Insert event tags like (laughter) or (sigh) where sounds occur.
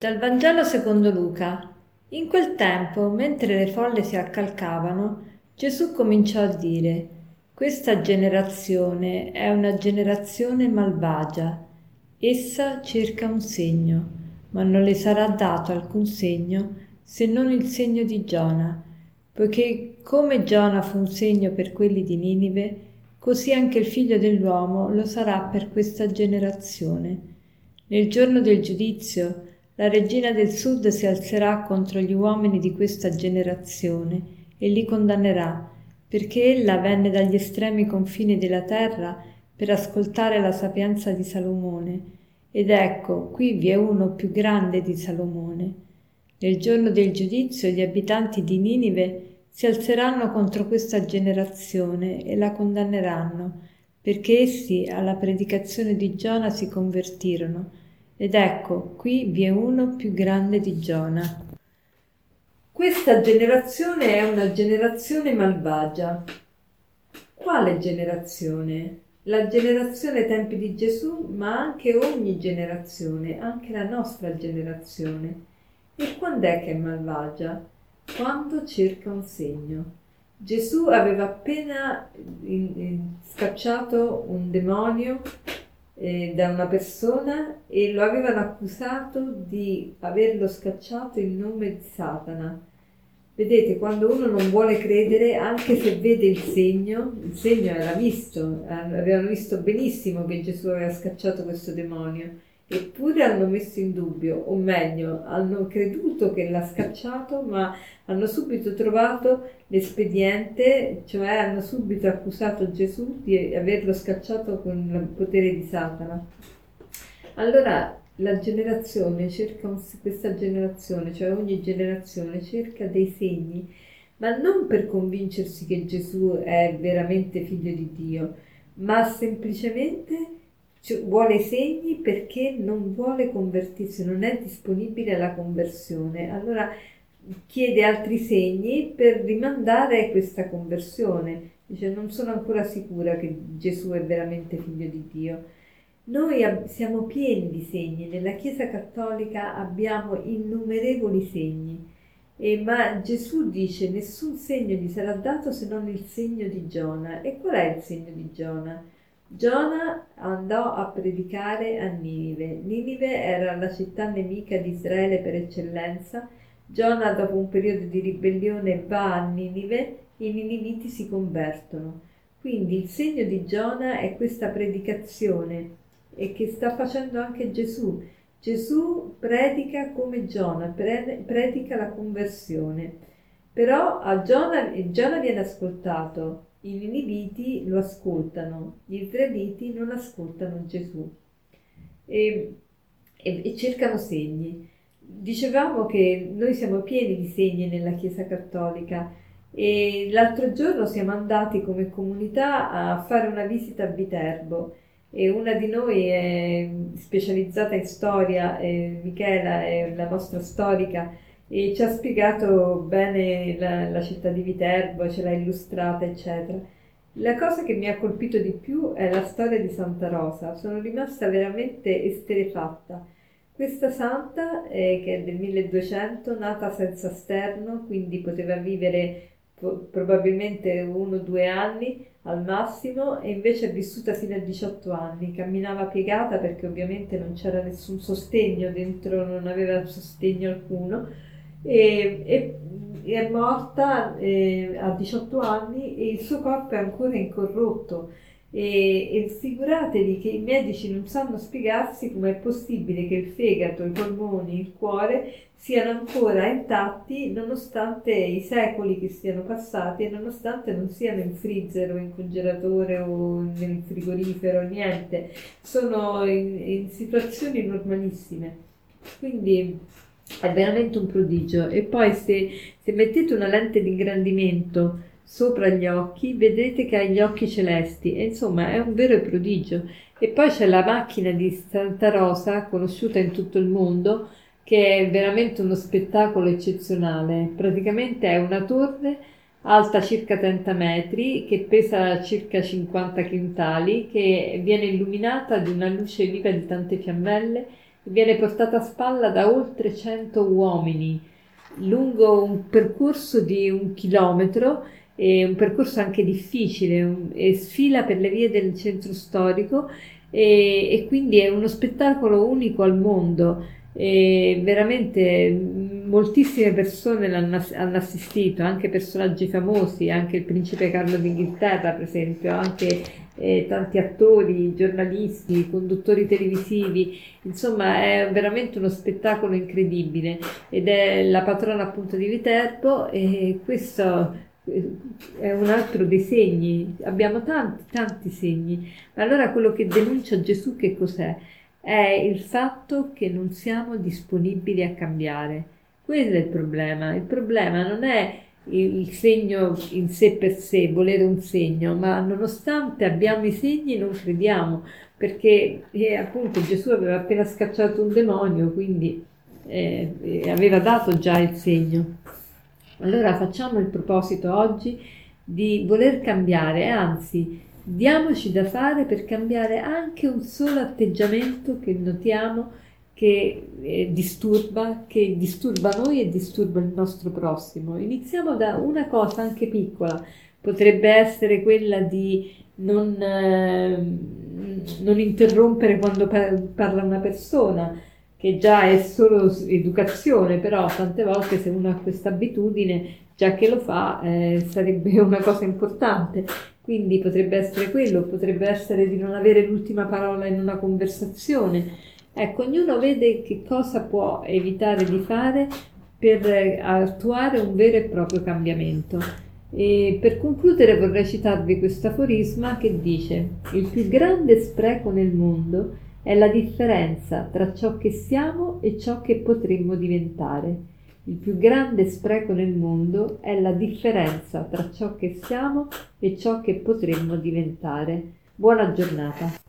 Dal Vangelo secondo Luca. In quel tempo, mentre le folle si accalcavano, Gesù cominciò a dire, Questa generazione è una generazione malvagia. Essa cerca un segno, ma non le sarà dato alcun segno se non il segno di Giona, poiché come Giona fu un segno per quelli di Ninive, così anche il figlio dell'uomo lo sarà per questa generazione. Nel giorno del giudizio, la regina del sud si alzerà contro gli uomini di questa generazione e li condannerà, perché ella venne dagli estremi confini della terra per ascoltare la sapienza di Salomone. Ed ecco, qui vi è uno più grande di Salomone. Nel giorno del giudizio gli abitanti di Ninive si alzeranno contro questa generazione e la condanneranno, perché essi alla predicazione di Giona si convertirono ed ecco, qui vi è uno più grande di Giona. Questa generazione è una generazione malvagia. Quale generazione? La generazione tempi di Gesù, ma anche ogni generazione, anche la nostra generazione. E quando è che è malvagia? Quando cerca un segno. Gesù aveva appena scacciato un demonio eh, da una persona e lo avevano accusato di averlo scacciato in nome di Satana. Vedete, quando uno non vuole credere, anche se vede il segno, il segno era visto, avevano visto benissimo che Gesù aveva scacciato questo demonio eppure hanno messo in dubbio, o meglio, hanno creduto che l'ha scacciato, ma hanno subito trovato l'espediente, cioè hanno subito accusato Gesù di averlo scacciato con il potere di Satana. Allora la generazione cerca, questa generazione, cioè ogni generazione cerca dei segni, ma non per convincersi che Gesù è veramente figlio di Dio, ma semplicemente vuole segni perché non vuole convertirsi, non è disponibile alla conversione. Allora chiede altri segni per rimandare questa conversione. Dice non sono ancora sicura che Gesù è veramente figlio di Dio. Noi siamo pieni di segni, nella Chiesa Cattolica abbiamo innumerevoli segni, e, ma Gesù dice nessun segno gli sarà dato se non il segno di Giona. E qual è il segno di Giona? Giona andò a predicare a Ninive. Ninive era la città nemica di Israele per eccellenza. Giona, dopo un periodo di ribellione, va a Ninive, i niniviti si convertono. Quindi il segno di Giona è questa predicazione e che sta facendo anche Gesù. Gesù predica come Giona, predica la conversione. Però a Giona, Giona viene ascoltato, i niniviti lo ascoltano, gli israeliti non ascoltano Gesù e, e, e cercano segni. Dicevamo che noi siamo pieni di segni nella Chiesa Cattolica e l'altro giorno siamo andati come comunità a fare una visita a Viterbo e una di noi è specializzata in storia, Michela è la nostra storica e ci ha spiegato bene la, la città di Viterbo, ce l'ha illustrata, eccetera. La cosa che mi ha colpito di più è la storia di Santa Rosa, sono rimasta veramente esterefatta. Questa santa, eh, che è del 1200, nata senza sterno, quindi poteva vivere probabilmente uno o due anni al massimo e invece è vissuta fino a 18 anni, camminava piegata perché ovviamente non c'era nessun sostegno dentro, non aveva sostegno alcuno e, e, è morta eh, a 18 anni e il suo corpo è ancora incorrotto. E, e, figuratevi che i medici non sanno spiegarsi come è possibile che il fegato, i polmoni, il cuore siano ancora intatti nonostante i secoli che siano passati e nonostante non siano in freezer o in congelatore o nel frigorifero, niente, sono in, in situazioni normalissime. Quindi è veramente un prodigio. E poi se, se mettete una lente di ingrandimento sopra gli occhi, vedrete che ha gli occhi celesti e insomma è un vero prodigio. E poi c'è la macchina di Santa Rosa, conosciuta in tutto il mondo, che è veramente uno spettacolo eccezionale. Praticamente è una torre alta circa 30 metri, che pesa circa 50 quintali, che viene illuminata di una luce viva di tante fiammelle viene portata a spalla da oltre 100 uomini lungo un percorso di un chilometro, un percorso anche difficile, un, e sfila per le vie del centro storico e, e quindi è uno spettacolo unico al mondo. Veramente moltissime persone l'hanno hanno assistito, anche personaggi famosi, anche il principe Carlo d'Inghilterra, per esempio, anche eh, tanti attori, giornalisti, conduttori televisivi, insomma è veramente uno spettacolo incredibile ed è la patrona appunto di Viterbo e questo eh, è un altro dei segni, abbiamo tanti, tanti segni, ma allora quello che denuncia Gesù che cos'è? È il fatto che non siamo disponibili a cambiare. Questo è il problema. Il problema non è il segno in sé per sé, volere un segno, ma nonostante abbiamo i segni non crediamo, perché eh, appunto Gesù aveva appena scacciato un demonio, quindi eh, aveva dato già il segno. Allora facciamo il proposito oggi di voler cambiare, anzi diamoci da fare per cambiare anche un solo atteggiamento che notiamo che eh, disturba, che disturba noi e disturba il nostro prossimo. Iniziamo da una cosa anche piccola, potrebbe essere quella di non, eh, non interrompere quando parla una persona, che già è solo educazione, però tante volte se uno ha questa abitudine, già che lo fa, eh, sarebbe (laughs) una cosa importante. Quindi potrebbe essere quello, potrebbe essere di non avere l'ultima parola in una conversazione Ecco, ognuno vede che cosa può evitare di fare per attuare un vero e proprio cambiamento. E per concludere vorrei citarvi questo aforisma che dice il più grande spreco nel mondo è la differenza tra ciò che siamo e ciò che potremmo diventare. Il più grande spreco nel mondo è la differenza tra ciò che siamo e ciò che potremmo diventare. Buona giornata.